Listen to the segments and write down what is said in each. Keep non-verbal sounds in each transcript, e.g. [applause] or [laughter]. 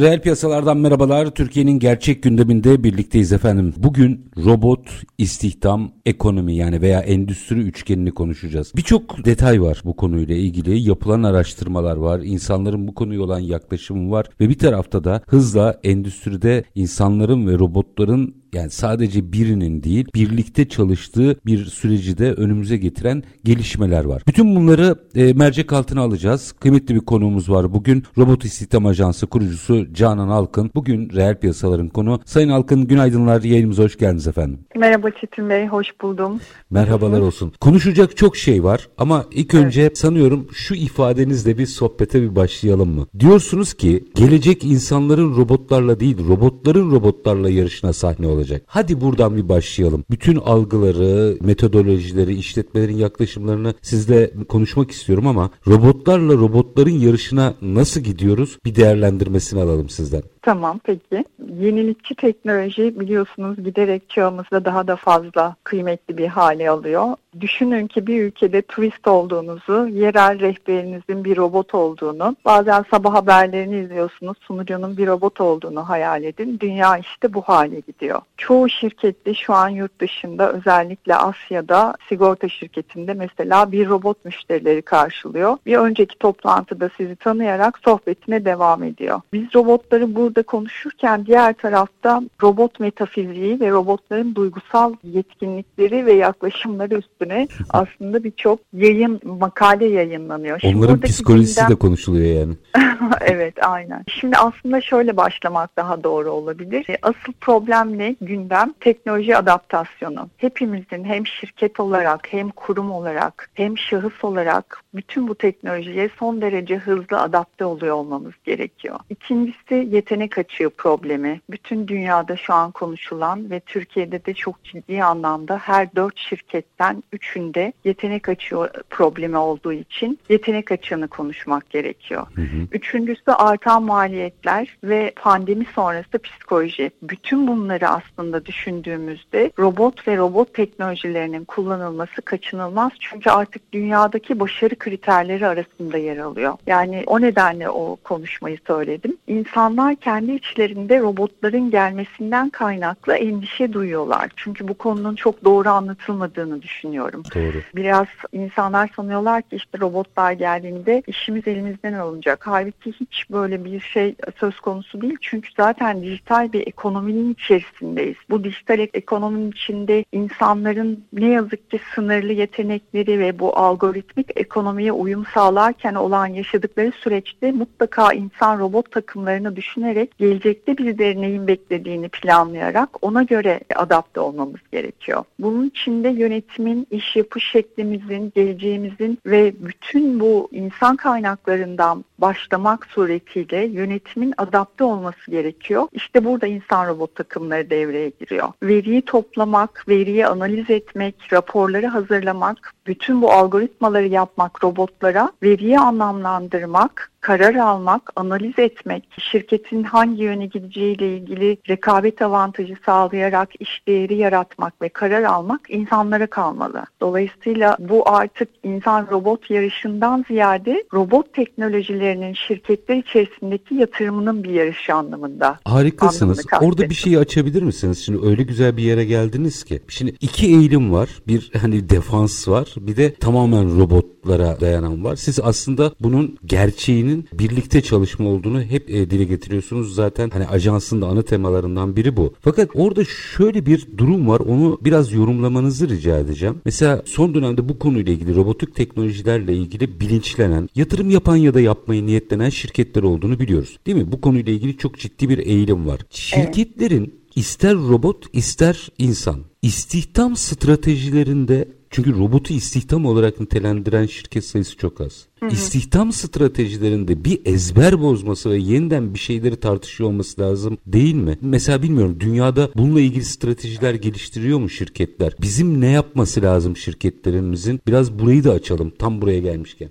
Reel piyasalardan merhabalar. Türkiye'nin gerçek gündeminde birlikteyiz efendim. Bugün robot, istihdam, ekonomi yani veya endüstri üçgenini konuşacağız. Birçok detay var bu konuyla ilgili. Yapılan araştırmalar var. insanların bu konuya olan yaklaşımı var. Ve bir tarafta da hızla endüstride insanların ve robotların yani sadece birinin değil birlikte çalıştığı bir süreci de önümüze getiren gelişmeler var. Bütün bunları e, mercek altına alacağız. Kıymetli bir konuğumuz var bugün. Robot İstihdam Ajansı kurucusu Canan Alkın. Bugün reel piyasaların konu. Sayın Alkın günaydınlar. Yayınımıza hoş geldiniz efendim. Merhaba Çetin Bey. Hoş buldum. Merhabalar olsun. Konuşacak çok şey var ama ilk önce evet. sanıyorum şu ifadenizle bir sohbete bir başlayalım mı? Diyorsunuz ki gelecek insanların robotlarla değil robotların robotlarla yarışına sahne olacak olacak. Hadi buradan bir başlayalım. Bütün algıları, metodolojileri, işletmelerin yaklaşımlarını sizle konuşmak istiyorum ama robotlarla robotların yarışına nasıl gidiyoruz? Bir değerlendirmesini alalım sizden. Tamam peki. Yenilikçi teknoloji biliyorsunuz giderek çağımızda daha da fazla kıymetli bir hale alıyor. Düşünün ki bir ülkede turist olduğunuzu, yerel rehberinizin bir robot olduğunu, bazen sabah haberlerini izliyorsunuz, sunucunun bir robot olduğunu hayal edin. Dünya işte bu hale gidiyor. Çoğu şirkette şu an yurt dışında özellikle Asya'da sigorta şirketinde mesela bir robot müşterileri karşılıyor. Bir önceki toplantıda sizi tanıyarak sohbetine devam ediyor. Biz robotları burada konuşurken diğer tarafta robot metafiziği ve robotların duygusal yetkinlikleri ve yaklaşımları üstüne aslında birçok yayın, makale yayınlanıyor. Şimdi Onların psikolojisi gündem... de konuşuluyor yani. [laughs] evet aynen. Şimdi aslında şöyle başlamak daha doğru olabilir. E, asıl problem ne? Gündem teknoloji adaptasyonu. Hepimizin hem şirket olarak hem kurum olarak hem şahıs olarak bütün bu teknolojiye son derece hızlı adapte oluyor olmamız gerekiyor. İkincisi yetenek açığı problemi bütün dünyada şu an konuşulan ve Türkiye'de de çok ciddi anlamda her dört şirketten üçünde yetenek açığı problemi olduğu için yetenek açığını konuşmak gerekiyor. Hı hı. Üçüncüsü artan maliyetler ve pandemi sonrası psikoloji. Bütün bunları aslında düşündüğümüzde robot ve robot teknolojilerinin kullanılması kaçınılmaz. Çünkü artık dünyadaki başarı kriterleri arasında yer alıyor. Yani o nedenle o konuşmayı söyledim. İnsanlar kendi içlerinde robotların gelmesinden kaynaklı endişe duyuyorlar. Çünkü bu konunun çok doğru anlatılmadığını düşünüyorum. Doğru. Biraz insanlar sanıyorlar ki işte robotlar geldiğinde işimiz elimizden alınacak. Halbuki hiç böyle bir şey söz konusu değil. Çünkü zaten dijital bir ekonominin içerisindeyiz. Bu dijital ekonominin içinde insanların ne yazık ki sınırlı yetenekleri ve bu algoritmik ekonomiye uyum sağlarken olan yaşadıkları süreçte mutlaka insan robot takımlarını düşünerek düşünerek gelecekte bizleri neyin beklediğini planlayarak ona göre adapte olmamız gerekiyor. Bunun için de yönetimin, iş yapış şeklimizin, geleceğimizin ve bütün bu insan kaynaklarından başlamak suretiyle yönetimin adapte olması gerekiyor. İşte burada insan robot takımları devreye giriyor. Veriyi toplamak, veriyi analiz etmek, raporları hazırlamak, bütün bu algoritmaları yapmak robotlara, veriyi anlamlandırmak, karar almak, analiz etmek, şirketin hangi yöne gideceğiyle ilgili rekabet avantajı sağlayarak iş değeri yaratmak ve karar almak insanlara kalmalı. Dolayısıyla bu artık insan robot yarışından ziyade robot teknolojilerinin şirketler içerisindeki yatırımının bir yarışı anlamında. Harikasınız. Orada bir şeyi açabilir misiniz? Şimdi öyle güzel bir yere geldiniz ki. Şimdi iki eğilim var. Bir hani defans var. Bir de tamamen robot robotlara dayanan var. Siz aslında bunun gerçeğinin birlikte çalışma olduğunu hep e, dile getiriyorsunuz. Zaten hani ajansın da ana temalarından biri bu. Fakat orada şöyle bir durum var. Onu biraz yorumlamanızı rica edeceğim. Mesela son dönemde bu konuyla ilgili robotik teknolojilerle ilgili bilinçlenen, yatırım yapan ya da yapmayı niyetlenen şirketler olduğunu biliyoruz. Değil mi? Bu konuyla ilgili çok ciddi bir eğilim var. Şirketlerin evet. ister robot ister insan istihdam stratejilerinde çünkü robotu istihdam olarak nitelendiren şirket sayısı çok az. Hı hı. İstihdam stratejilerinde bir ezber bozması ve yeniden bir şeyleri tartışıyor olması lazım değil mi? Mesela bilmiyorum dünyada bununla ilgili stratejiler geliştiriyor mu şirketler? Bizim ne yapması lazım şirketlerimizin? Biraz burayı da açalım tam buraya gelmişken.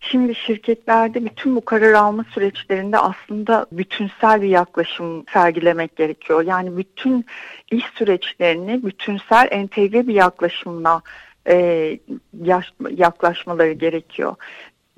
Şimdi şirketlerde bütün bu karar alma süreçlerinde aslında bütünsel bir yaklaşım sergilemek gerekiyor. Yani bütün iş süreçlerini bütünsel entegre bir yaklaşımla e, yaklaşmaları gerekiyor.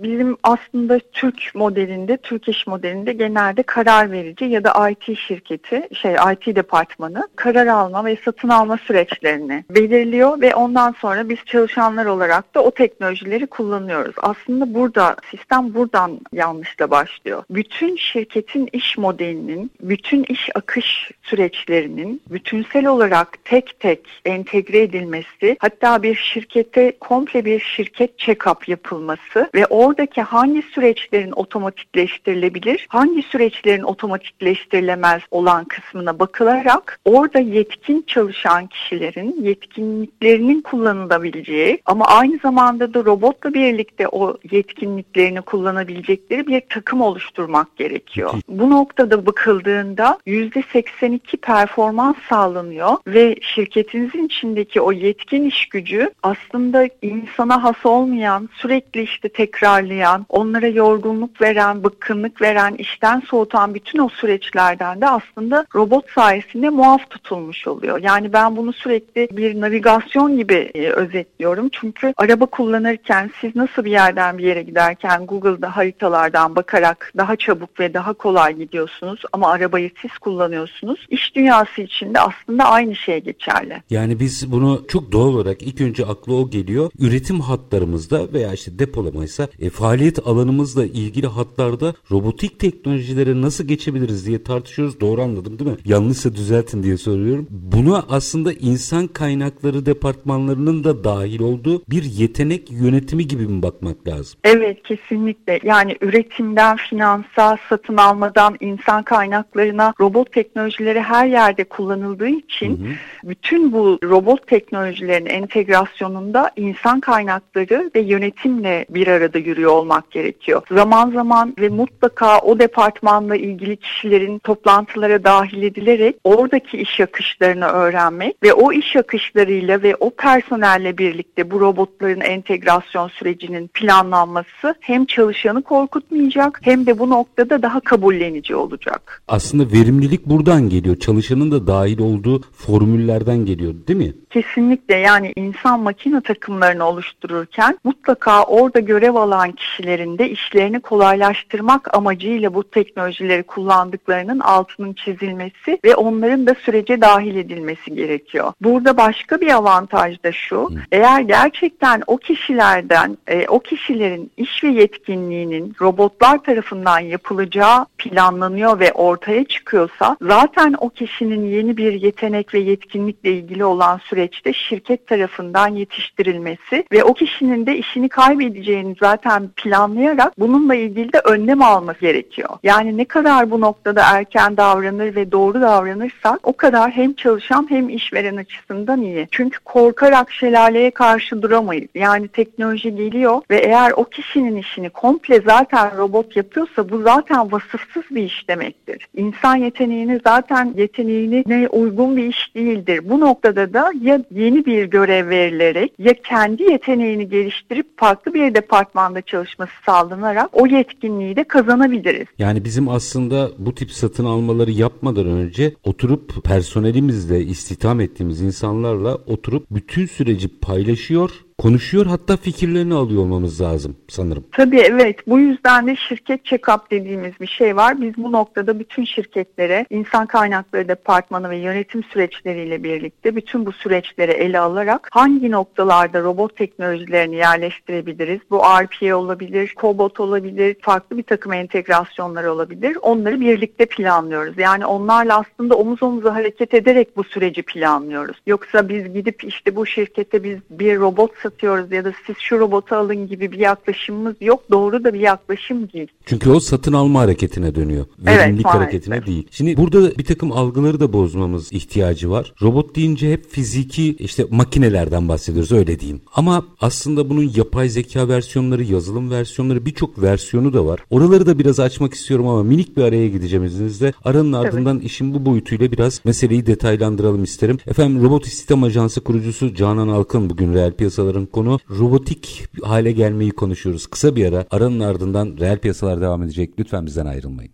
Bizim aslında Türk modelinde, Türk iş modelinde genelde karar verici ya da IT şirketi, şey IT departmanı karar alma ve satın alma süreçlerini belirliyor ve ondan sonra biz çalışanlar olarak da o teknolojileri kullanıyoruz. Aslında burada sistem buradan yanlışla başlıyor. Bütün şirketin iş modelinin, bütün iş akış süreçlerinin bütünsel olarak tek tek entegre edilmesi, hatta bir şirkete komple bir şirket check-up yapılması ve o oradaki hangi süreçlerin otomatikleştirilebilir, hangi süreçlerin otomatikleştirilemez olan kısmına bakılarak orada yetkin çalışan kişilerin yetkinliklerinin kullanılabileceği ama aynı zamanda da robotla birlikte o yetkinliklerini kullanabilecekleri bir takım oluşturmak gerekiyor. Bu noktada bakıldığında %82 performans sağlanıyor ve şirketinizin içindeki o yetkin iş gücü aslında insana has olmayan sürekli işte tekrar tekrarlayan, onlara yorgunluk veren, bıkkınlık veren, işten soğutan bütün o süreçlerden de aslında robot sayesinde muaf tutulmuş oluyor. Yani ben bunu sürekli bir navigasyon gibi e, özetliyorum. Çünkü araba kullanırken siz nasıl bir yerden bir yere giderken Google'da haritalardan bakarak daha çabuk ve daha kolay gidiyorsunuz ama arabayı siz kullanıyorsunuz. İş dünyası içinde aslında aynı şey geçerli. Yani biz bunu çok doğal olarak ilk önce aklı o geliyor. Üretim hatlarımızda veya işte depolamaysa e, faaliyet alanımızla ilgili hatlarda robotik teknolojilere nasıl geçebiliriz diye tartışıyoruz. Doğru anladım değil mi? Yanlışsa düzeltin diye soruyorum. Buna aslında insan kaynakları departmanlarının da dahil olduğu bir yetenek yönetimi gibi mi bakmak lazım? Evet kesinlikle. Yani üretimden finansa, satın almadan insan kaynaklarına robot teknolojileri her yerde kullanıldığı için hı hı. bütün bu robot teknolojilerin entegrasyonunda insan kaynakları ve yönetimle bir arada yürüyor olmak gerekiyor. Zaman zaman ve mutlaka o departmanla ilgili kişilerin toplantılara dahil edilerek oradaki iş akışlarını öğrenmek ve o iş akışlarıyla ve o personelle birlikte bu robotların entegrasyon sürecinin planlanması hem çalışanı korkutmayacak hem de bu noktada daha kabullenici olacak. Aslında verimlilik buradan geliyor. Çalışanın da dahil olduğu formüllerden geliyor değil mi? Kesinlikle yani insan makine takımlarını oluştururken mutlaka orada görev alan kişilerin de işlerini kolaylaştırmak amacıyla bu teknolojileri kullandıklarının altının çizilmesi ve onların da sürece dahil edilmesi gerekiyor. Burada başka bir avantaj da şu, eğer gerçekten o kişilerden, e, o kişilerin iş ve yetkinliğinin robotlar tarafından yapılacağı planlanıyor ve ortaya çıkıyorsa zaten o kişinin yeni bir yetenek ve yetkinlikle ilgili olan süreçte şirket tarafından yetiştirilmesi ve o kişinin de işini kaybedeceğini zaten önceden planlayarak bununla ilgili de önlem alması gerekiyor. Yani ne kadar bu noktada erken davranır ve doğru davranırsak o kadar hem çalışan hem işveren açısından iyi. Çünkü korkarak şelaleye karşı duramayız. Yani teknoloji geliyor ve eğer o kişinin işini komple zaten robot yapıyorsa bu zaten vasıfsız bir iş demektir. İnsan yeteneğini zaten yeteneğini ne uygun bir iş değildir. Bu noktada da ya yeni bir görev verilerek ya kendi yeteneğini geliştirip farklı bir departmanda çalışması sağlanarak o yetkinliği de kazanabiliriz. Yani bizim aslında bu tip satın almaları yapmadan önce oturup personelimizle istihdam ettiğimiz insanlarla oturup bütün süreci paylaşıyor konuşuyor hatta fikirlerini alıyor olmamız lazım sanırım. Tabii evet bu yüzden de şirket check-up dediğimiz bir şey var. Biz bu noktada bütün şirketlere insan kaynakları departmanı ve yönetim süreçleriyle birlikte bütün bu süreçleri ele alarak hangi noktalarda robot teknolojilerini yerleştirebiliriz? Bu RPA olabilir, Cobot olabilir, farklı bir takım entegrasyonlar olabilir. Onları birlikte planlıyoruz. Yani onlarla aslında omuz omuza hareket ederek bu süreci planlıyoruz. Yoksa biz gidip işte bu şirkette biz bir robot satıyoruz ya da siz şu robotu alın gibi bir yaklaşımımız yok. Doğru da bir yaklaşım değil. Çünkü o satın alma hareketine dönüyor. Verimlilik evet, hareketine değil. Şimdi burada bir takım algıları da bozmamız ihtiyacı var. Robot deyince hep fiziki işte makinelerden bahsediyoruz öyle diyeyim. Ama aslında bunun yapay zeka versiyonları, yazılım versiyonları birçok versiyonu da var. Oraları da biraz açmak istiyorum ama minik bir araya gideceğim izninizle. Aranın ardından evet. işin bu boyutuyla biraz meseleyi detaylandıralım isterim. Efendim Robot İstihdam Ajansı kurucusu Canan Alkın bugün reel piyasaların konu. Robotik hale gelmeyi konuşuyoruz. Kısa bir ara aranın ardından reel piyasalar devam edecek. Lütfen bizden ayrılmayın.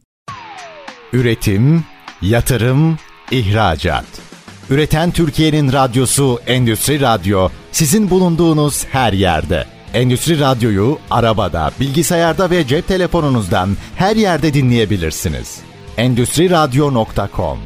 Üretim, yatırım, ihracat. Üreten Türkiye'nin radyosu Endüstri Radyo sizin bulunduğunuz her yerde. Endüstri Radyo'yu arabada, bilgisayarda ve cep telefonunuzdan her yerde dinleyebilirsiniz. Endüstri Radyo.com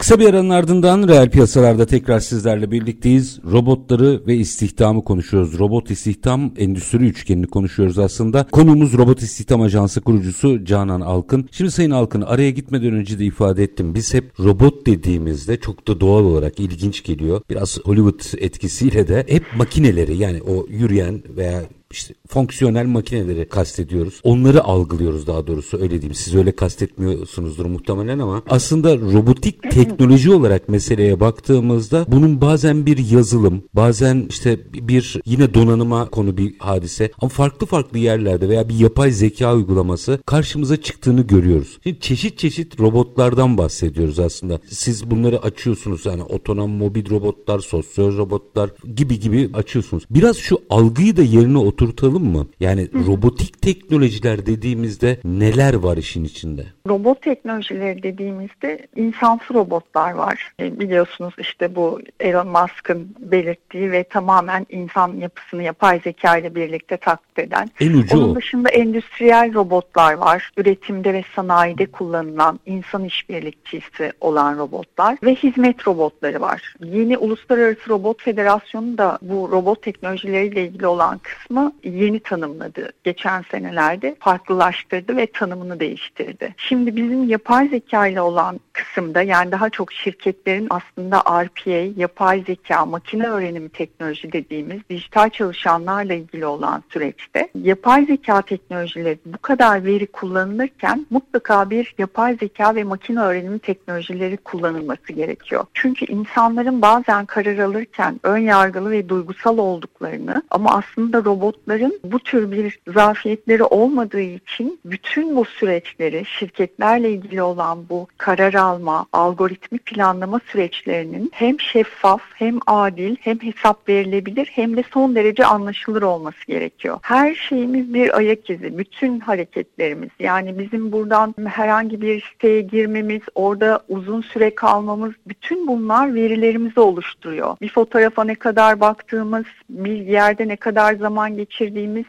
Kısa bir aranın ardından reel piyasalarda tekrar sizlerle birlikteyiz. Robotları ve istihdamı konuşuyoruz. Robot istihdam endüstri üçgenini konuşuyoruz aslında. Konumuz Robot İstihdam Ajansı kurucusu Canan Alkın. Şimdi Sayın Alkın araya gitmeden önce de ifade ettim. Biz hep robot dediğimizde çok da doğal olarak ilginç geliyor. Biraz Hollywood etkisiyle de hep makineleri yani o yürüyen veya işte fonksiyonel makineleri kastediyoruz. Onları algılıyoruz daha doğrusu öyle diyeyim. Siz öyle kastetmiyorsunuzdur muhtemelen ama aslında robotik teknoloji olarak meseleye baktığımızda bunun bazen bir yazılım, bazen işte bir yine donanıma konu bir hadise ama farklı farklı yerlerde veya bir yapay zeka uygulaması karşımıza çıktığını görüyoruz. Şimdi çeşit çeşit robotlardan bahsediyoruz aslında. Siz bunları açıyorsunuz yani otonom mobil robotlar, sosyal robotlar gibi gibi açıyorsunuz. Biraz şu algıyı da yerine otur oturtalım mı? Yani Hı-hı. robotik teknolojiler dediğimizde neler var işin içinde? Robot teknolojileri dediğimizde insansı robotlar var. E, biliyorsunuz işte bu Elon Musk'ın belirttiği ve tamamen insan yapısını yapay zeka ile birlikte taklit eden. En ucu Onun o. dışında endüstriyel robotlar var. Üretimde ve sanayide kullanılan insan işbirlikçisi olan robotlar ve hizmet robotları var. Yeni Uluslararası Robot Federasyonu da bu robot teknolojileriyle ilgili olan kısmı yeni tanımladı. Geçen senelerde farklılaştırdı ve tanımını değiştirdi. Şimdi bizim yapay zeka ile olan kısımda yani daha çok şirketlerin aslında RPA, yapay zeka, makine öğrenimi teknoloji dediğimiz dijital çalışanlarla ilgili olan süreçte yapay zeka teknolojileri bu kadar veri kullanılırken mutlaka bir yapay zeka ve makine öğrenimi teknolojileri kullanılması gerekiyor. Çünkü insanların bazen karar alırken ön yargılı ve duygusal olduklarını ama aslında robot robotların bu tür bir zafiyetleri olmadığı için bütün bu süreçleri şirketlerle ilgili olan bu karar alma, algoritmi planlama süreçlerinin hem şeffaf hem adil hem hesap verilebilir hem de son derece anlaşılır olması gerekiyor. Her şeyimiz bir ayak izi, bütün hareketlerimiz. Yani bizim buradan herhangi bir siteye girmemiz, orada uzun süre kalmamız, bütün bunlar verilerimizi oluşturuyor. Bir fotoğrafa ne kadar baktığımız, bir yerde ne kadar zaman geçirdiğimiz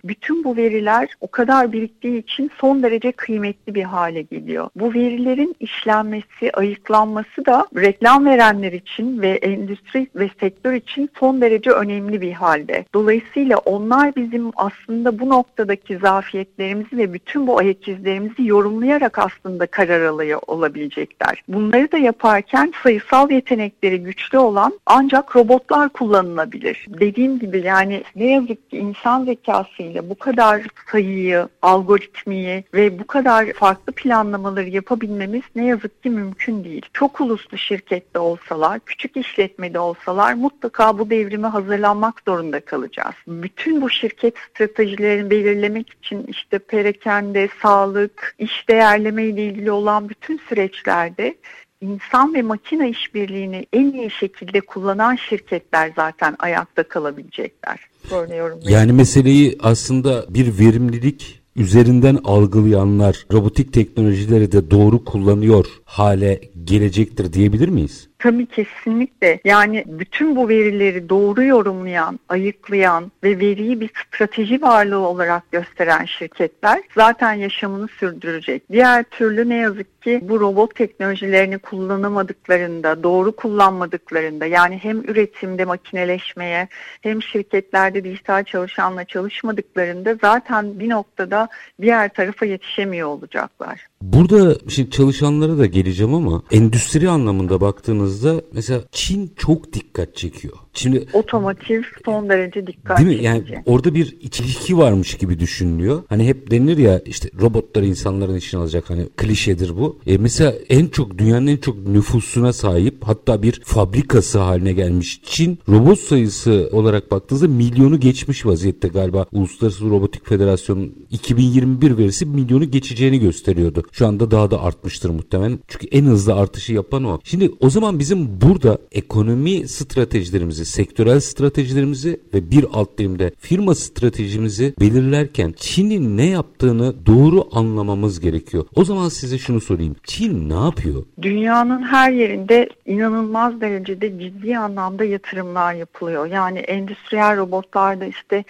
bütün bu veriler o kadar biriktiği için son derece kıymetli bir hale geliyor. Bu verilerin işlenmesi, ayıklanması da reklam verenler için ve endüstri ve sektör için son derece önemli bir halde. Dolayısıyla onlar bizim aslında bu noktadaki zafiyetlerimizi ve bütün bu ayak izlerimizi yorumlayarak aslında karar alıyor olabilecekler. Bunları da yaparken sayısal yetenekleri güçlü olan ancak robotlar kullanılabilir. Dediğim gibi yani ne yazık ki insan zekasıyla bu kadar sayıyı, algoritmiyi ve bu kadar farklı planlamaları yapabilmemiz ne yazık ki mümkün değil. Çok uluslu şirkette olsalar, küçük işletmede olsalar mutlaka bu devrime hazırlanmak zorunda kalacağız. Bütün bu şirket stratejilerini belirlemek için işte perakende, sağlık, iş değerleme ile ilgili olan bütün süreçlerde insan ve makine işbirliğini en iyi şekilde kullanan şirketler zaten ayakta kalabilecekler. Böyle Yani meseleyi aslında bir verimlilik üzerinden algılayanlar robotik teknolojileri de doğru kullanıyor hale gelecektir diyebilir miyiz? Tabii kesinlikle. Yani bütün bu verileri doğru yorumlayan, ayıklayan ve veriyi bir strateji varlığı olarak gösteren şirketler zaten yaşamını sürdürecek. Diğer türlü ne yazık ki bu robot teknolojilerini kullanamadıklarında, doğru kullanmadıklarında yani hem üretimde makineleşmeye hem şirketlerde dijital çalışanla çalışmadıklarında zaten bir noktada diğer tarafa yetişemiyor olacaklar. Burada şimdi çalışanlara da geleceğim ama endüstri anlamında baktığınızda mesela Çin çok dikkat çekiyor. Şimdi otomotiv son derece dikkat Değil mi? Yani orada bir ilişki varmış gibi düşünülüyor. Hani hep denir ya işte robotları insanların işini alacak hani klişedir bu. E mesela en çok dünyanın en çok nüfusuna sahip hatta bir fabrikası haline gelmiş Çin robot sayısı olarak baktığınızda milyonu geçmiş vaziyette galiba. Uluslararası Robotik Federasyonu 2021 verisi milyonu geçeceğini gösteriyordu. Şu anda daha da artmıştır muhtemelen. Çünkü en hızlı artışı yapan o. Şimdi o zaman bizim burada ekonomi stratejilerimizi, sektörel stratejilerimizi ve bir alt dilimde firma stratejimizi belirlerken Çin'in ne yaptığını doğru anlamamız gerekiyor. O zaman size şunu sorayım. Çin ne yapıyor? Dünyanın her yerinde inanılmaz derecede ciddi anlamda yatırımlar yapılıyor. Yani endüstriyel robotlarda işte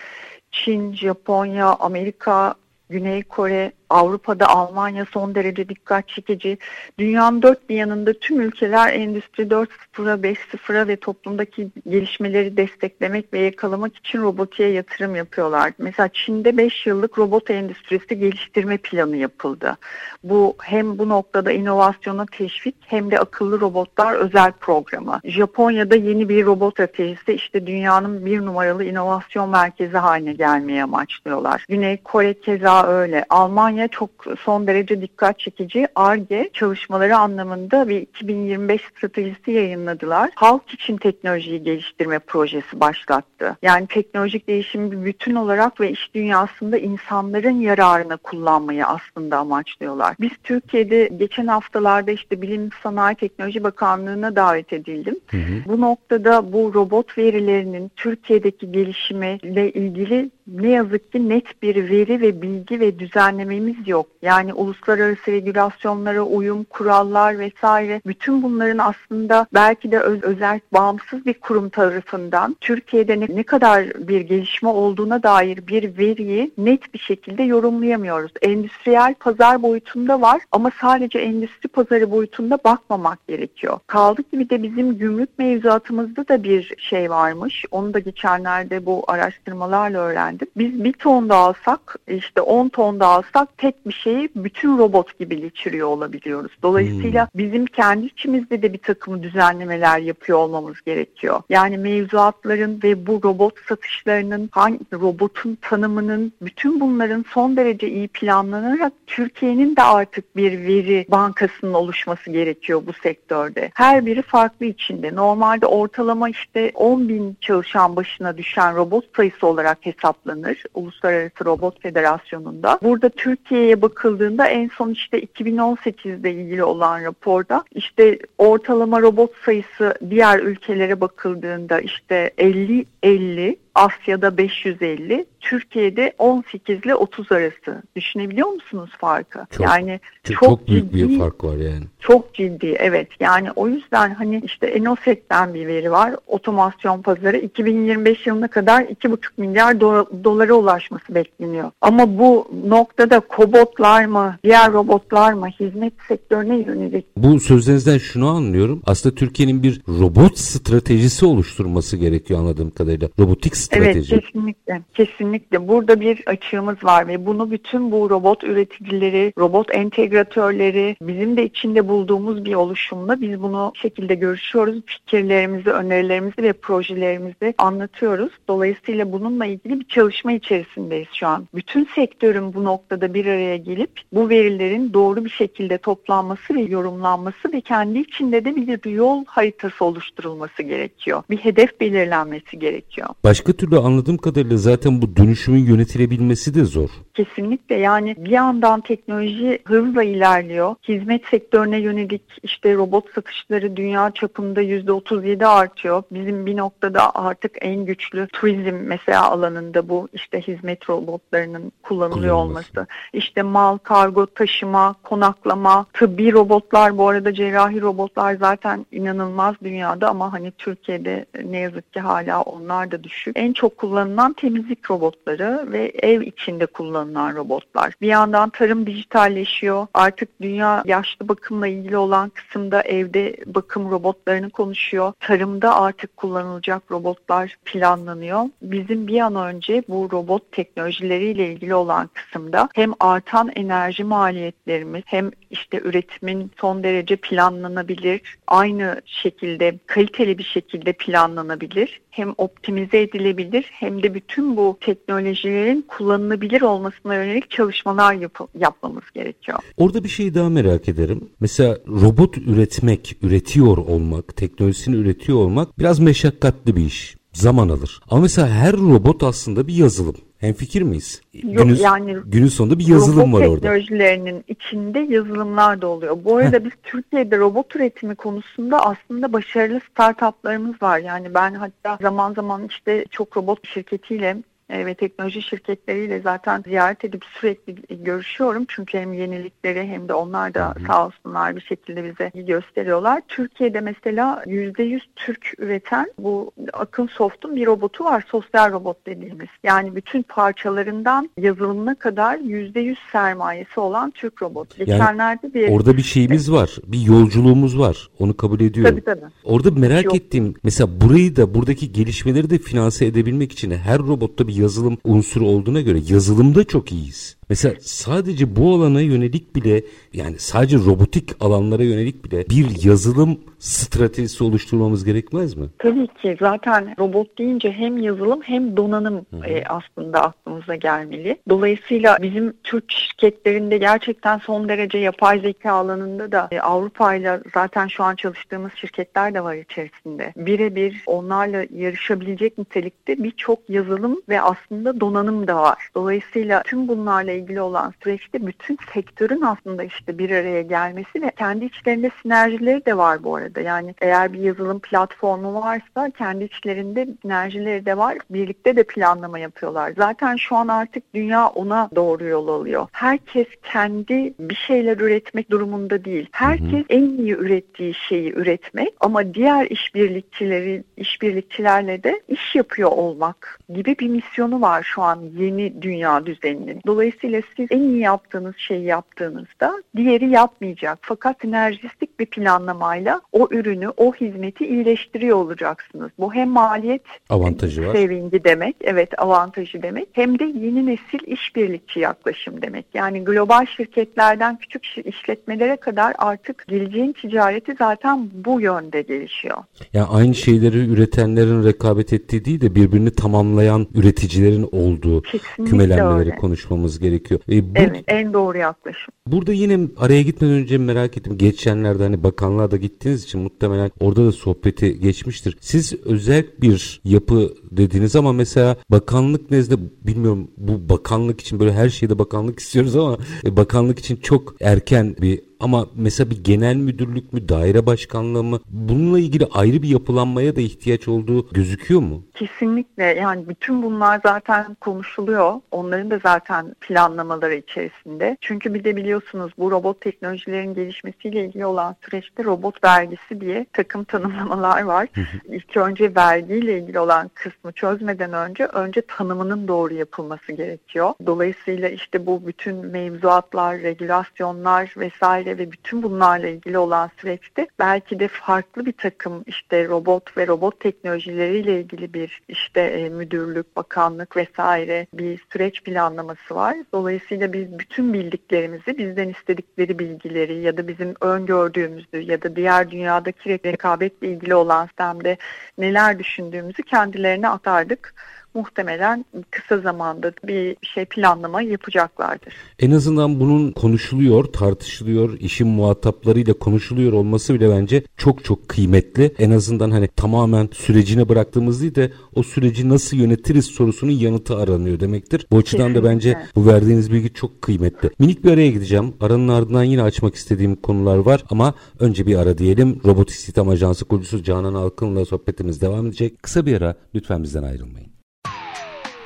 Çin, Japonya, Amerika, Güney Kore, Avrupa'da Almanya son derece dikkat çekici. Dünyanın dört bir yanında tüm ülkeler Endüstri 4.0'a 5.0'a ve toplumdaki gelişmeleri desteklemek ve yakalamak için robotiğe yatırım yapıyorlar. Mesela Çin'de 5 yıllık robot endüstrisi geliştirme planı yapıldı. Bu hem bu noktada inovasyona teşvik hem de akıllı robotlar özel programı. Japonya'da yeni bir robot stratejisi işte dünyanın bir numaralı inovasyon merkezi haline gelmeye amaçlıyorlar. Güney Kore keza öyle. Almanya Almanya çok son derece dikkat çekici ARGE çalışmaları anlamında bir 2025 stratejisi yayınladılar. Halk için teknolojiyi geliştirme projesi başlattı. Yani teknolojik değişimi bütün olarak ve iş dünyasında insanların yararına kullanmayı aslında amaçlıyorlar. Biz Türkiye'de geçen haftalarda işte Bilim Sanayi Teknoloji Bakanlığı'na davet edildim. Hı hı. Bu noktada bu robot verilerinin Türkiye'deki gelişimiyle ilgili ne yazık ki net bir veri ve bilgi ve düzenlememiz yok. Yani uluslararası regülasyonlara uyum, kurallar vesaire bütün bunların aslında belki de öz, özel bağımsız bir kurum tarafından Türkiye'de ne, ne kadar bir gelişme olduğuna dair bir veriyi net bir şekilde yorumlayamıyoruz. Endüstriyel pazar boyutunda var ama sadece endüstri pazarı boyutunda bakmamak gerekiyor. Kaldı ki bir de bizim gümrük mevzuatımızda da bir şey varmış. Onu da geçenlerde bu araştırmalarla öğrendim öğrendim. Biz bir ton da alsak işte 10 ton da alsak tek bir şeyi bütün robot gibi geçiriyor olabiliyoruz. Dolayısıyla hmm. bizim kendi içimizde de bir takım düzenlemeler yapıyor olmamız gerekiyor. Yani mevzuatların ve bu robot satışlarının hangi robotun tanımının bütün bunların son derece iyi planlanarak Türkiye'nin de artık bir veri bankasının oluşması gerekiyor bu sektörde. Her biri farklı içinde. Normalde ortalama işte 10 bin çalışan başına düşen robot sayısı olarak hesaplanıyor hesaplanır Uluslararası Robot Federasyonu'nda. Burada Türkiye'ye bakıldığında en son işte 2018'de ilgili olan raporda işte ortalama robot sayısı diğer ülkelere bakıldığında işte 50-50 Asya'da 550, Türkiye'de 18 ile 30 arası. Düşünebiliyor musunuz farkı? Çok, yani çok, çok büyük ciddi, bir fark var yani. Çok ciddi evet. Yani o yüzden hani işte Enosek'ten bir veri var. Otomasyon pazarı 2025 yılına kadar 2,5 milyar do- dolara ulaşması bekleniyor. Ama bu noktada kobotlar mı, diğer robotlar mı, hizmet sektörüne yönelik? Bu sözlerinizden şunu anlıyorum. Aslında Türkiye'nin bir robot stratejisi oluşturması gerekiyor anladığım kadarıyla. Robotik strateji. Evet kesinlikle. Kesinlikle. Burada bir açığımız var ve bunu bütün bu robot üreticileri, robot entegratörleri bizim de içinde bulduğumuz bir oluşumla biz bunu şekilde görüşüyoruz. Fikirlerimizi, önerilerimizi ve projelerimizi anlatıyoruz. Dolayısıyla bununla ilgili bir çalışma içerisindeyiz şu an. Bütün sektörün bu noktada bir araya gelip bu verilerin doğru bir şekilde toplanması ve yorumlanması ve kendi içinde de bir yol haritası oluşturulması gerekiyor. Bir hedef belirlenmesi gerekiyor. Başka başka türlü anladığım kadarıyla zaten bu dönüşümün yönetilebilmesi de zor. Kesinlikle yani bir yandan teknoloji hızla ilerliyor. Hizmet sektörüne yönelik işte robot satışları dünya çapında %37 artıyor. Bizim bir noktada artık en güçlü turizm mesela alanında bu işte hizmet robotlarının kullanılıyor olması. İşte mal, kargo, taşıma, konaklama, tıbbi robotlar bu arada cerrahi robotlar zaten inanılmaz dünyada ama hani Türkiye'de ne yazık ki hala onlar da düşük. En çok kullanılan temizlik robotları ve ev içinde kullanılan robotlar. Bir yandan tarım dijitalleşiyor. Artık dünya yaşlı bakımla ilgili olan kısımda evde bakım robotlarını konuşuyor. Tarımda artık kullanılacak robotlar planlanıyor. Bizim bir an önce bu robot teknolojileriyle ilgili olan kısımda hem artan enerji maliyetlerimiz hem işte üretimin son derece planlanabilir, aynı şekilde kaliteli bir şekilde planlanabilir, hem optimize edilebilir hem de bütün bu teknolojilerin kullanılabilir olmasına yönelik çalışmalar yap- yapmamız gerekiyor. Orada bir şey daha merak ederim. Mesela robot üretmek, üretiyor olmak, teknolojisini üretiyor olmak biraz meşakkatli bir iş. Zaman alır. Ama mesela her robot aslında bir yazılım. Hem fikir miyiz? Yok, günün, yani günün sonunda bir yazılım robot var orada. teknolojilerinin içinde yazılımlar da oluyor. Bu arada biz Türkiye'de robot üretimi konusunda aslında başarılı startuplarımız var. Yani ben hatta zaman zaman işte çok robot şirketiyle ve teknoloji şirketleriyle zaten ziyaret edip sürekli görüşüyorum. Çünkü hem yenilikleri hem de onlar da sağ olsunlar bir şekilde bize gösteriyorlar. Türkiye'de mesela %100 Türk üreten bu Akın Soft'un bir robotu var. Sosyal robot dediğimiz. Yani bütün parçalarından yazılımına kadar %100 sermayesi olan Türk robot. Geçenlerde bir... Orada bir şeyimiz var. Bir yolculuğumuz var. Onu kabul ediyorum. Tabii tabii. Orada merak Yok. ettiğim mesela burayı da buradaki gelişmeleri de finanse edebilmek için her robotta bir yazılım unsuru olduğuna göre yazılımda çok iyiyiz. Mesela sadece bu alana yönelik bile yani sadece robotik alanlara yönelik bile bir yazılım stratejisi oluşturmamız gerekmez mi? Tabii ki zaten robot deyince hem yazılım hem donanım e, aslında aklımıza gelmeli. Dolayısıyla bizim Türk şirketlerinde gerçekten son derece yapay zeka alanında da e, Avrupa ile zaten şu an çalıştığımız şirketler de var içerisinde. Birebir onlarla yarışabilecek nitelikte birçok yazılım ve aslında donanım da var. Dolayısıyla tüm bunlarla ilgili olan süreçte bütün sektörün aslında işte bir araya gelmesi ve kendi içlerinde sinerjileri de var bu arada. Yani eğer bir yazılım platformu varsa kendi içlerinde sinerjileri de var. Birlikte de planlama yapıyorlar. Zaten şu an artık dünya ona doğru yol alıyor. Herkes kendi bir şeyler üretmek durumunda değil. Herkes en iyi ürettiği şeyi üretmek ama diğer işbirlikçileri işbirlikçilerle de iş yapıyor olmak gibi bir misyonu var şu an yeni dünya düzeninin. Dolayısıyla siz en iyi yaptığınız şeyi yaptığınızda diğeri yapmayacak. Fakat sinerjistik bir planlamayla o ürünü, o hizmeti iyileştiriyor olacaksınız. Bu hem maliyet Avantajı var. saving'i demek, evet avantajı demek. Hem de yeni nesil işbirlikçi yaklaşım demek. Yani global şirketlerden küçük işletmelere kadar artık geleceğin ticareti zaten bu yönde gelişiyor. Yani aynı şeyleri üretenlerin rekabet ettiği değil de birbirini tamamlayan üreticilerin olduğu Kesinlikle kümelenmeleri öyle. konuşmamız gerekiyor. E, bu, Evet, en doğru yaklaşım. Burada yine araya gitmeden önce merak ettim. Geçenlerde hani bakanlığa da gittiğiniz için muhtemelen orada da sohbeti geçmiştir. Siz özel bir yapı dediniz ama mesela bakanlık nezdinde bilmiyorum bu bakanlık için böyle her şeyde bakanlık [laughs] istiyoruz ama e, bakanlık için çok erken bir ama mesela bir genel müdürlük mü, daire başkanlığı mı bununla ilgili ayrı bir yapılanmaya da ihtiyaç olduğu gözüküyor mu? Kesinlikle yani bütün bunlar zaten konuşuluyor. Onların da zaten planlamaları içerisinde. Çünkü bir de biliyorsunuz bu robot teknolojilerin gelişmesiyle ilgili olan süreçte robot vergisi diye takım tanımlamalar var. İlk önce vergiyle ilgili olan kısmı çözmeden önce önce tanımının doğru yapılması gerekiyor. Dolayısıyla işte bu bütün mevzuatlar, regülasyonlar vesaire ve bütün bunlarla ilgili olan süreçte belki de farklı bir takım işte robot ve robot teknolojileriyle ilgili bir işte e, müdürlük, bakanlık vesaire bir süreç planlaması var. Dolayısıyla biz bütün bildiklerimizi, bizden istedikleri bilgileri ya da bizim öngördüğümüzü ya da diğer dünyadaki rekabetle ilgili olan sistemde neler düşündüğümüzü kendilerine aktardık muhtemelen kısa zamanda bir şey planlama yapacaklardır. En azından bunun konuşuluyor, tartışılıyor, işin muhataplarıyla konuşuluyor olması bile bence çok çok kıymetli. En azından hani tamamen sürecine bıraktığımız değil de o süreci nasıl yönetiriz sorusunun yanıtı aranıyor demektir. Bu açıdan da bence bu verdiğiniz bilgi çok kıymetli. Minik bir araya gideceğim. Aranın ardından yine açmak istediğim konular var ama önce bir ara diyelim. Robot İstihdam Ajansı kurucusu Canan Alkın'la sohbetimiz devam edecek. Kısa bir ara lütfen bizden ayrılmayın.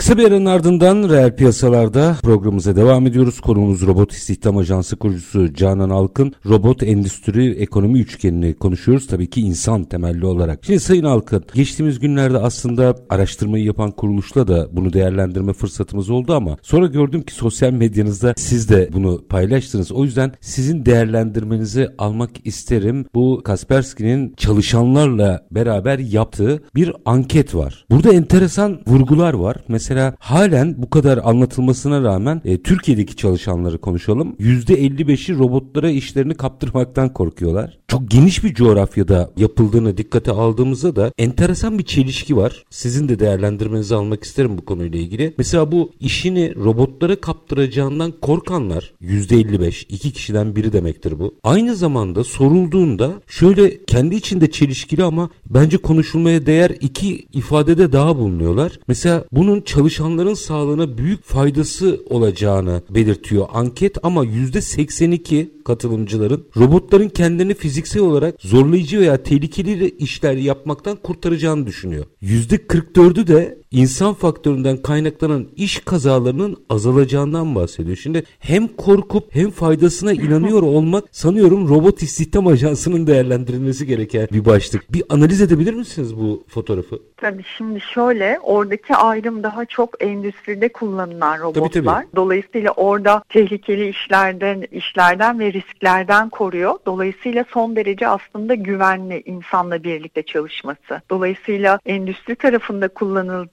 Kısa bir aranın ardından reel piyasalarda programımıza devam ediyoruz. Konumuz Robot İstihdam Ajansı kurucusu Canan Alkın. Robot endüstri ekonomi üçgenini konuşuyoruz. Tabii ki insan temelli olarak. Şimdi Sayın Alkın, geçtiğimiz günlerde aslında araştırmayı yapan kuruluşla da bunu değerlendirme fırsatımız oldu ama sonra gördüm ki sosyal medyanızda siz de bunu paylaştınız. O yüzden sizin değerlendirmenizi almak isterim. Bu Kaspersky'nin çalışanlarla beraber yaptığı bir anket var. Burada enteresan vurgular var. Mesela mesela halen bu kadar anlatılmasına rağmen e, Türkiye'deki çalışanları konuşalım. %55'i robotlara işlerini kaptırmaktan korkuyorlar. Çok geniş bir coğrafyada yapıldığını dikkate aldığımızda da enteresan bir çelişki var. Sizin de değerlendirmenizi almak isterim bu konuyla ilgili. Mesela bu işini robotlara kaptıracağından korkanlar %55, iki kişiden biri demektir bu. Aynı zamanda sorulduğunda şöyle kendi içinde çelişkili ama bence konuşulmaya değer iki ifadede daha bulunuyorlar. Mesela bunun çalışanların sağlığına büyük faydası olacağını belirtiyor anket ama %82 katılımcıların robotların kendilerini fiziksel olarak zorlayıcı veya tehlikeli işler yapmaktan kurtaracağını düşünüyor. %44'ü de insan faktöründen kaynaklanan iş kazalarının azalacağından bahsediyor. Şimdi hem korkup hem faydasına inanıyor olmak sanıyorum robot istihdam ajansının değerlendirilmesi gereken bir başlık. Bir analiz edebilir misiniz bu fotoğrafı? Tabii şimdi şöyle oradaki ayrım daha çok endüstride kullanılan robotlar. Tabii, tabii. Dolayısıyla orada tehlikeli işlerden işlerden ve risklerden koruyor. Dolayısıyla son derece aslında güvenli insanla birlikte çalışması. Dolayısıyla endüstri tarafında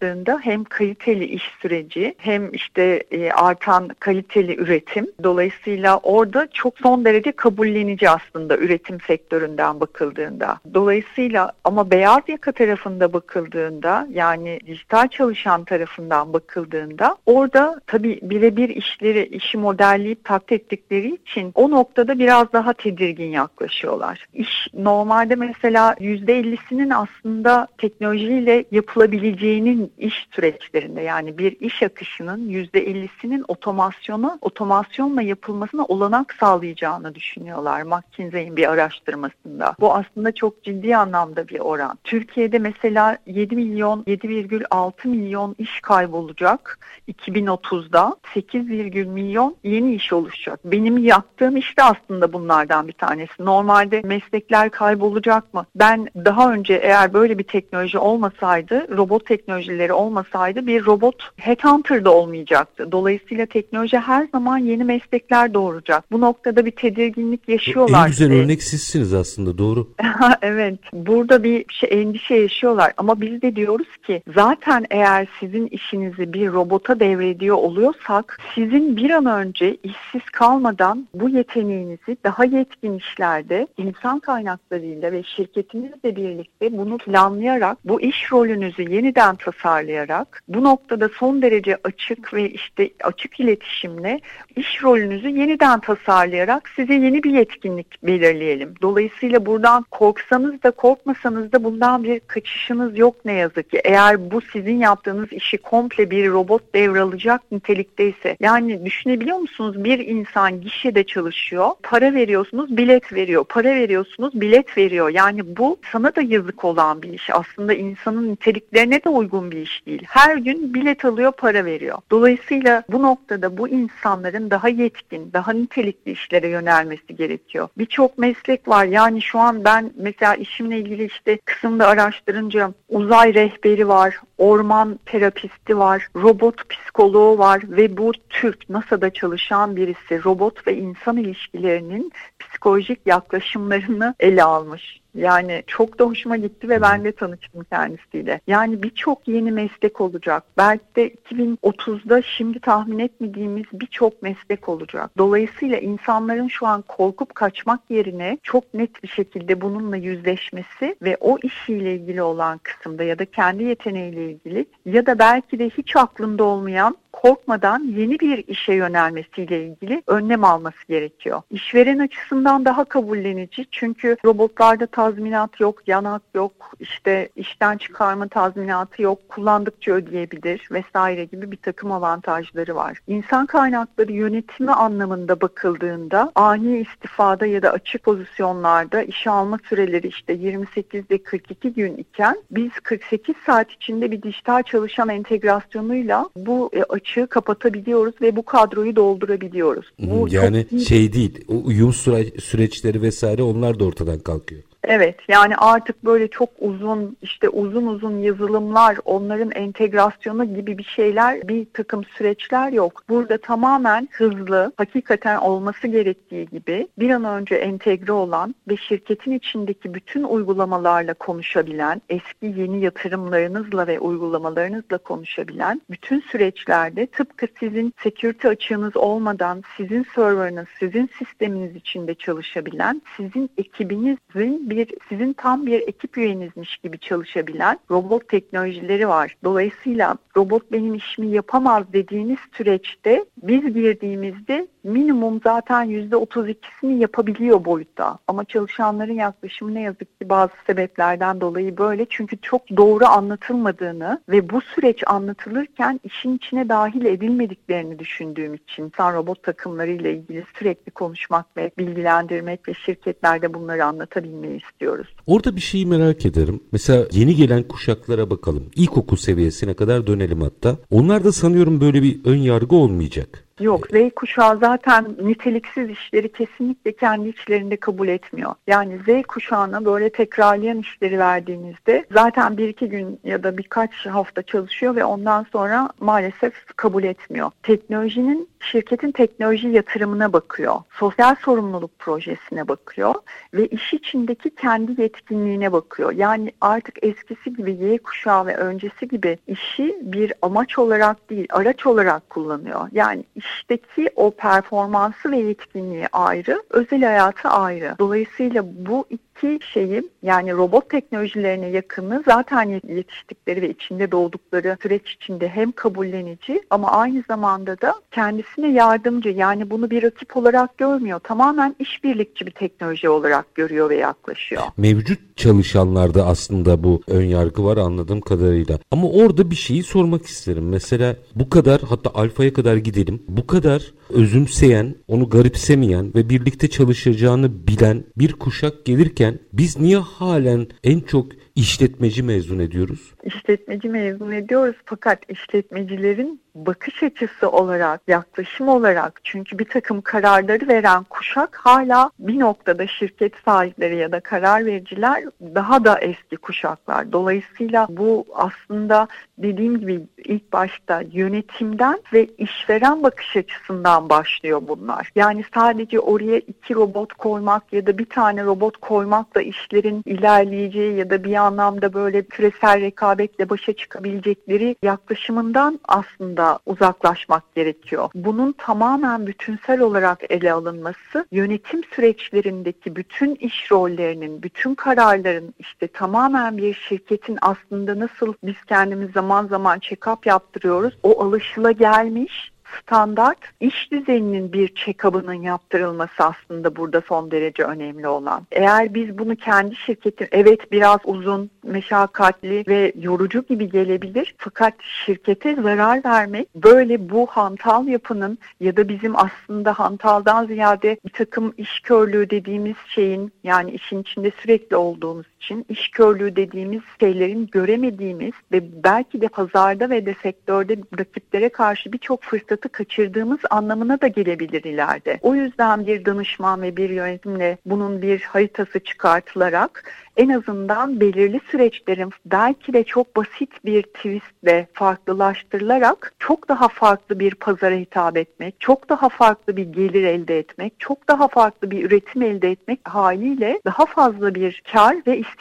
kullanıldığında hem kaliteli iş süreci hem işte e, artan kaliteli üretim. Dolayısıyla orada çok son derece kabullenici aslında üretim sektöründen bakıldığında. Dolayısıyla ama beyaz yaka tarafında bakıldığında yani dijital çalışan tarafından bakıldığında orada tabii birebir işleri işi modelleyip taklit ettikleri için o noktada biraz daha tedirgin yaklaşıyorlar. İş normalde mesela %50'sinin aslında teknolojiyle yapılabileceğinin iş süreçlerinde yani bir iş akışının %50'sinin otomasyona, otomasyonla yapılmasına olanak sağlayacağını düşünüyorlar McKinsey'in bir araştırmasında. Bu aslında çok ciddi anlamda bir oran. Türkiye'de mesela 7 milyon, 7,6 milyon iş kaybolacak 2030'da. 8, milyon yeni iş oluşacak. Benim yaptığım iş de aslında bunlardan bir tanesi. Normalde meslekler kaybolacak mı? Ben daha önce eğer böyle bir teknoloji olmasaydı, robot teknolojileri olmasaydı bir robot headhunter da olmayacaktı. Dolayısıyla teknoloji her zaman yeni meslekler doğuracak. Bu noktada bir tedirginlik yaşıyorlar. En güzel örnek sizsiniz aslında doğru. [laughs] evet. Burada bir şey, endişe yaşıyorlar ama biz de diyoruz ki zaten eğer sizin işinizi bir robota devrediyor oluyorsak sizin bir an önce işsiz kalmadan bu yeteneğinizi daha yetkin işlerde insan kaynaklarıyla ve şirketinizle birlikte bunu planlayarak bu iş rolünüzü yeniden tasarlayarak bu noktada son derece açık ve işte açık iletişimle iş rolünüzü yeniden tasarlayarak size yeni bir yetkinlik belirleyelim. Dolayısıyla buradan korksanız da korkmasanız da bundan bir kaçışınız yok ne yazık ki. Eğer bu sizin yaptığınız işi komple bir robot devralacak nitelikteyse yani düşünebiliyor musunuz? Bir insan gişede çalışıyor para veriyorsunuz bilet veriyor. Para veriyorsunuz bilet veriyor. Yani bu sana da yazık olan bir iş. Aslında insanın niteliklerine de uygun bir iş değil. Her gün bilet alıyor para veriyor. Dolayısıyla bu noktada bu insanların daha yetkin daha nitelikli işlere yönelmesi gerekiyor. Birçok meslek var. Yani şu an ben mesela işimle ilgili işte kısımda araştırınca uzay rehberi var orman terapisti var robot psikoloğu var ve bu Türk NASA'da çalışan birisi robot ve insan ilişkilerinin psikolojik yaklaşımlarını ele almış. Yani çok da hoşuma gitti ve ben de tanıştım kendisiyle. Yani birçok yeni meslek olacak. Belki de 2030'da şimdi tahmin etmediğimiz birçok meslek olacak. Dolayısıyla insanların şu an korkup kaçmak yerine çok net bir şekilde bununla yüzleşmesi ve o işiyle ilgili olan kısımda ya da kendi yeteneğiyle ilgili ya da belki de hiç aklında olmayan korkmadan yeni bir işe yönelmesiyle ilgili önlem alması gerekiyor. İşveren açısından daha kabullenici çünkü robotlarda tazminat yok, yanak yok, işte işten çıkarma tazminatı yok, kullandıkça ödeyebilir vesaire gibi bir takım avantajları var. İnsan kaynakları yönetimi anlamında bakıldığında ani istifada ya da açık pozisyonlarda işe alma süreleri işte 28 ile 42 gün iken biz 48 saat içinde bir dijital çalışan entegrasyonuyla bu e, açığı kapatabiliyoruz ve bu kadroyu doldurabiliyoruz. Bu yani şey değil, uyum süreçleri vesaire onlar da ortadan kalkıyor. Evet yani artık böyle çok uzun işte uzun uzun yazılımlar onların entegrasyonu gibi bir şeyler bir takım süreçler yok. Burada tamamen hızlı hakikaten olması gerektiği gibi bir an önce entegre olan ve şirketin içindeki bütün uygulamalarla konuşabilen eski yeni yatırımlarınızla ve uygulamalarınızla konuşabilen bütün süreçlerde tıpkı sizin security açığınız olmadan sizin serverınız sizin sisteminiz içinde çalışabilen sizin ekibinizin bir bir sizin tam bir ekip üyenizmiş gibi çalışabilen robot teknolojileri var. Dolayısıyla robot benim işimi yapamaz dediğiniz süreçte biz girdiğimizde minimum zaten %32'sini yapabiliyor boyutta. Ama çalışanların yaklaşımı ne yazık ki bazı sebeplerden dolayı böyle. Çünkü çok doğru anlatılmadığını ve bu süreç anlatılırken işin içine dahil edilmediklerini düşündüğüm için insan robot takımlarıyla ilgili sürekli konuşmak ve bilgilendirmek ve şirketlerde bunları anlatabilmeyi istiyoruz. Orada bir şeyi merak ederim. Mesela yeni gelen kuşaklara bakalım. İlkokul seviyesine kadar dönelim hatta. Onlar da sanıyorum böyle bir ön yargı olmayacak. Yok Z kuşağı zaten niteliksiz işleri kesinlikle kendi içlerinde kabul etmiyor. Yani Z kuşağına böyle tekrarlayan işleri verdiğinizde zaten bir iki gün ya da birkaç hafta çalışıyor ve ondan sonra maalesef kabul etmiyor. Teknolojinin şirketin teknoloji yatırımına bakıyor. Sosyal sorumluluk projesine bakıyor ve iş içindeki kendi yetkinliğine bakıyor. Yani artık eskisi gibi Y kuşağı ve öncesi gibi işi bir amaç olarak değil araç olarak kullanıyor. Yani işteki o performansı ve yetkinliği ayrı, özel hayatı ayrı. Dolayısıyla bu iki şeyi yani robot teknolojilerine yakını zaten yetiştikleri ve içinde doğdukları süreç içinde hem kabullenici ama aynı zamanda da kendisine yardımcı yani bunu bir rakip olarak görmüyor. Tamamen işbirlikçi bir teknoloji olarak görüyor ve yaklaşıyor. Mevcut çalışanlarda aslında bu ön yargı var anladığım kadarıyla. Ama orada bir şeyi sormak isterim. Mesela bu kadar hatta alfaya kadar gidelim. Bu kadar özümseyen, onu garipsemeyen ve birlikte çalışacağını bilen bir kuşak gelirken biz niye halen en çok işletmeci mezun ediyoruz? İşletmeci mezun ediyoruz fakat işletmecilerin bakış açısı olarak, yaklaşım olarak çünkü bir takım kararları veren kuşak hala bir noktada şirket sahipleri ya da karar vericiler daha da eski kuşaklar. Dolayısıyla bu aslında dediğim gibi ilk başta yönetimden ve işveren bakış açısından başlıyor bunlar. Yani sadece oraya iki robot koymak ya da bir tane robot koymakla işlerin ilerleyeceği ya da bir anlamda böyle küresel rekabetle başa çıkabilecekleri yaklaşımından aslında uzaklaşmak gerekiyor. Bunun tamamen bütünsel olarak ele alınması yönetim süreçlerindeki bütün iş rollerinin, bütün kararların işte tamamen bir şirketin aslında nasıl biz kendimiz zaman zaman check-up yaptırıyoruz. O alışıla gelmiş standart iş düzeninin bir check-up'ının yaptırılması aslında burada son derece önemli olan. Eğer biz bunu kendi şirketin evet biraz uzun, meşakkatli ve yorucu gibi gelebilir fakat şirkete zarar vermek böyle bu hantal yapının ya da bizim aslında hantaldan ziyade bir takım iş körlüğü dediğimiz şeyin yani işin içinde sürekli olduğumuz için iş körlüğü dediğimiz şeylerin göremediğimiz ve belki de pazarda ve de sektörde rakiplere karşı birçok fırsatı kaçırdığımız anlamına da gelebilir ileride. O yüzden bir danışman ve bir yönetimle bunun bir haritası çıkartılarak en azından belirli süreçlerin belki de çok basit bir twistle farklılaştırılarak çok daha farklı bir pazara hitap etmek, çok daha farklı bir gelir elde etmek, çok daha farklı bir üretim elde etmek haliyle daha fazla bir kar ve istihdam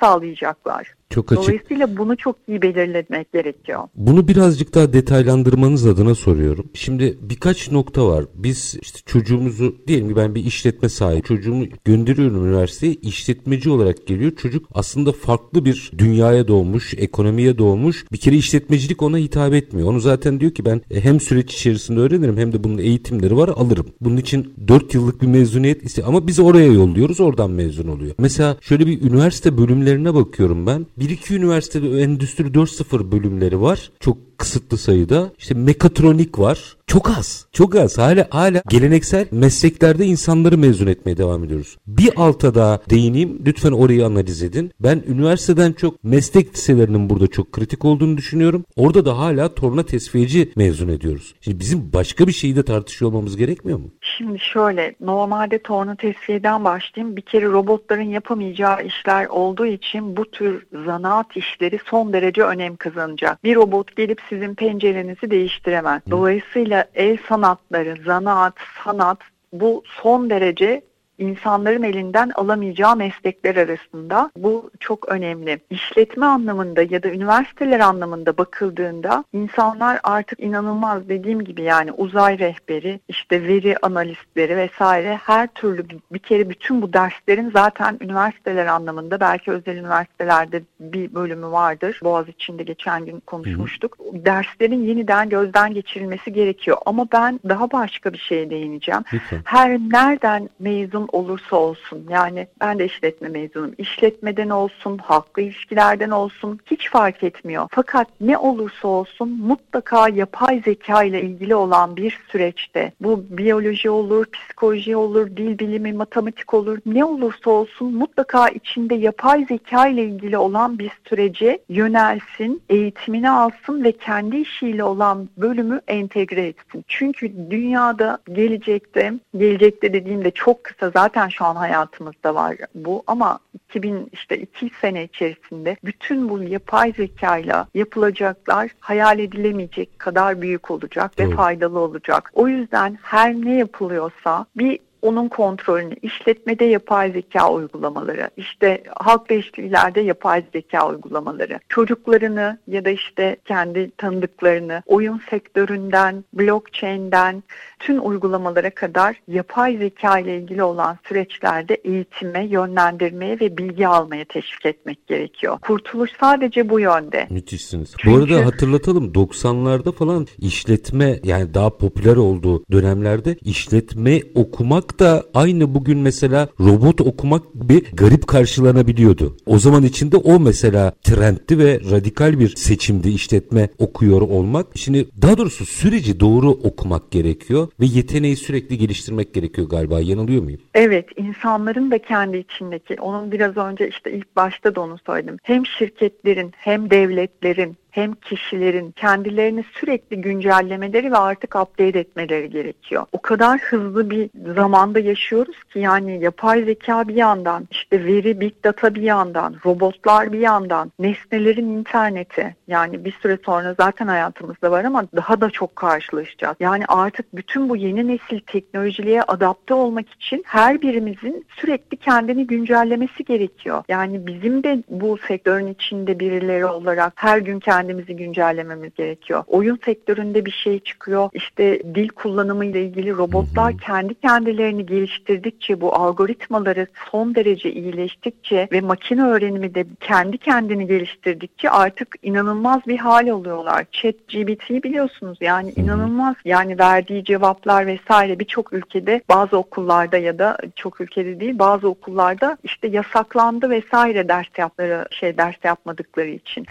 sağlayacaklar. Çok açık. Dolayısıyla bunu çok iyi belirlemek gerekiyor. Bunu birazcık daha detaylandırmanız adına soruyorum. Şimdi birkaç nokta var. Biz işte çocuğumuzu diyelim ki ben bir işletme sahibi çocuğumu gönderiyorum üniversiteye işletmeci olarak geliyor. Çocuk aslında farklı bir dünyaya doğmuş, ekonomiye doğmuş. Bir kere işletmecilik ona hitap etmiyor. Onu zaten diyor ki ben hem süreç içerisinde öğrenirim hem de bunun eğitimleri var alırım. Bunun için 4 yıllık bir mezuniyet istiyor ama biz oraya yolluyoruz oradan mezun oluyor. Mesela şöyle bir üniversite bölümlerine bakıyorum ben. Bir iki üniversitede Endüstri 4.0 bölümleri var. Çok kısıtlı sayıda. İşte mekatronik var. Çok az. Çok az. Hala hala geleneksel mesleklerde insanları mezun etmeye devam ediyoruz. Bir alta daha değineyim. Lütfen orayı analiz edin. Ben üniversiteden çok meslek liselerinin burada çok kritik olduğunu düşünüyorum. Orada da hala torna tesviyeci mezun ediyoruz. Şimdi bizim başka bir şeyi de tartışıyor olmamız gerekmiyor mu? Şimdi şöyle normalde torna tesviyeden başlayayım. Bir kere robotların yapamayacağı işler olduğu için bu tür zanaat işleri son derece önem kazanacak. Bir robot gelip sizin pencerenizi değiştiremez. Dolayısıyla el sanatları, zanaat, sanat bu son derece insanların elinden alamayacağı meslekler arasında. Bu çok önemli. İşletme anlamında ya da üniversiteler anlamında bakıldığında insanlar artık inanılmaz dediğim gibi yani uzay rehberi, işte veri analistleri vesaire her türlü bir kere bütün bu derslerin zaten üniversiteler anlamında belki özel üniversitelerde bir bölümü vardır. Boğaz içinde geçen gün konuşmuştuk. Hı hı. Derslerin yeniden gözden geçirilmesi gerekiyor. Ama ben daha başka bir şeye değineceğim. Lütfen. Her nereden mezun olursa olsun yani ben de işletme mezunum. İşletmeden olsun, halkla ilişkilerden olsun hiç fark etmiyor. Fakat ne olursa olsun mutlaka yapay zeka ile ilgili olan bir süreçte bu biyoloji olur, psikoloji olur, dil bilimi, matematik olur ne olursa olsun mutlaka içinde yapay zeka ile ilgili olan bir sürece yönelsin, eğitimini alsın ve kendi işiyle olan bölümü entegre etsin. Çünkü dünyada gelecekte, gelecekte dediğimde çok kısa zaten şu an hayatımızda var bu ama 2000 işte 2 sene içerisinde bütün bu yapay zekayla yapılacaklar hayal edilemeyecek kadar büyük olacak ve faydalı olacak. O yüzden her ne yapılıyorsa bir onun kontrolünü, işletmede yapay zeka uygulamaları, işte halk ilişkilerde yapay zeka uygulamaları, çocuklarını ya da işte kendi tanıdıklarını oyun sektöründen, blockchain'den tüm uygulamalara kadar yapay zeka ile ilgili olan süreçlerde eğitime, yönlendirmeye ve bilgi almaya teşvik etmek gerekiyor. Kurtuluş sadece bu yönde. Müthişsiniz. Çünkü... Bu arada hatırlatalım 90'larda falan işletme yani daha popüler olduğu dönemlerde işletme okumak okumak da aynı bugün mesela robot okumak bir garip karşılanabiliyordu. O zaman içinde o mesela trendti ve radikal bir seçimdi işletme okuyor olmak. Şimdi daha doğrusu süreci doğru okumak gerekiyor ve yeteneği sürekli geliştirmek gerekiyor galiba. Yanılıyor muyum? Evet, insanların da kendi içindeki, onun biraz önce işte ilk başta da onu söyledim. Hem şirketlerin hem devletlerin hem kişilerin kendilerini sürekli güncellemeleri ve artık update etmeleri gerekiyor. O kadar hızlı bir zamanda yaşıyoruz ki yani yapay zeka bir yandan, işte veri, big data bir yandan, robotlar bir yandan, nesnelerin interneti yani bir süre sonra zaten hayatımızda var ama daha da çok karşılaşacağız. Yani artık bütün bu yeni nesil teknolojiliğe adapte olmak için her birimizin sürekli kendini güncellemesi gerekiyor. Yani bizim de bu sektörün içinde birileri olarak her gün kendi kendimizi güncellememiz gerekiyor. Oyun sektöründe bir şey çıkıyor. İşte dil kullanımı ile ilgili robotlar kendi kendilerini geliştirdikçe bu algoritmaları son derece iyileştikçe ve makine öğrenimi de kendi kendini geliştirdikçe artık inanılmaz bir hal oluyorlar. Chat GBT'yi biliyorsunuz yani inanılmaz. Yani verdiği cevaplar vesaire birçok ülkede bazı okullarda ya da çok ülkede değil bazı okullarda işte yasaklandı vesaire ders yapları şey ders yapmadıkları için.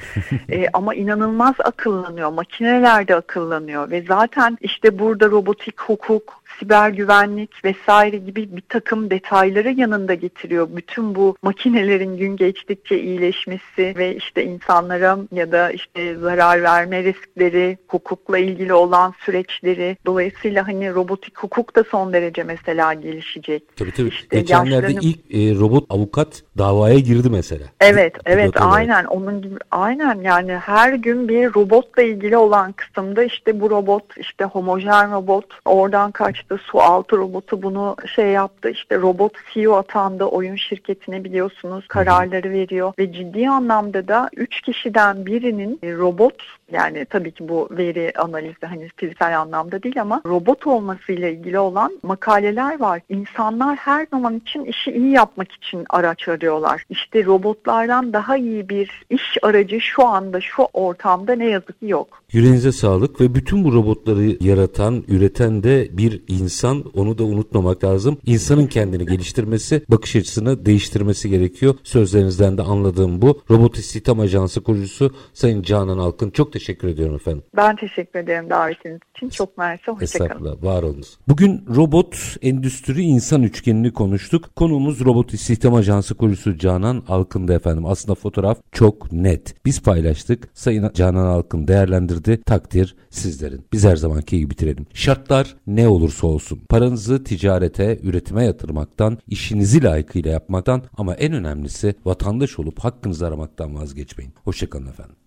ee, [laughs] ama inanılmaz akıllanıyor. Makineler de akıllanıyor ve zaten işte burada robotik hukuk, siber güvenlik vesaire gibi bir takım detayları yanında getiriyor. Bütün bu makinelerin gün geçtikçe iyileşmesi ve işte insanlara ya da işte zarar verme riskleri, hukukla ilgili olan süreçleri. Dolayısıyla hani robotik hukuk da son derece mesela gelişecek. Tabii tabii. İşte Geçenlerde yaşlarını... ilk e, robot avukat davaya girdi mesela. Evet, evet aynen onun gibi aynen yani her gün bir robotla ilgili olan kısımda işte bu robot işte homojen robot oradan kaçtı su altı robotu bunu şey yaptı. İşte robot CEO atandı oyun şirketine biliyorsunuz. Kararları veriyor. Ve ciddi anlamda da üç kişiden birinin robot yani tabii ki bu veri analizi hani fiziksel anlamda değil ama robot olmasıyla ilgili olan makaleler var. İnsanlar her zaman için işi iyi yapmak için araç arıyorlar. İşte robotlardan daha iyi bir iş aracı şu anda şu ortamda ne yazık ki yok. Yüreğinize sağlık ve bütün bu robotları yaratan, üreten de bir insan. Onu da unutmamak lazım. İnsanın kendini geliştirmesi, bakış açısını değiştirmesi gerekiyor. Sözlerinizden de anladığım bu. Robot İstihdam Ajansı kurucusu Sayın Canan Alkın çok teşekkür ediyorum efendim. Ben teşekkür ederim davetiniz için. Çok mersi. Hoşçakalın. Var olunuz. Bugün robot, endüstri, insan üçgenini konuştuk. Konuğumuz Robot İstihdam Ajansı kurucusu Canan Alkın'da efendim. Aslında fotoğraf çok net. Biz paylaştık. Sayın Canan Alkın değerlendirdi. Takdir sizlerin. Biz her zamanki gibi bitirelim. Şartlar ne olursa olsun. Paranızı ticarete, üretime yatırmaktan, işinizi layıkıyla yapmaktan ama en önemlisi vatandaş olup hakkınızı aramaktan vazgeçmeyin. Hoşçakalın efendim.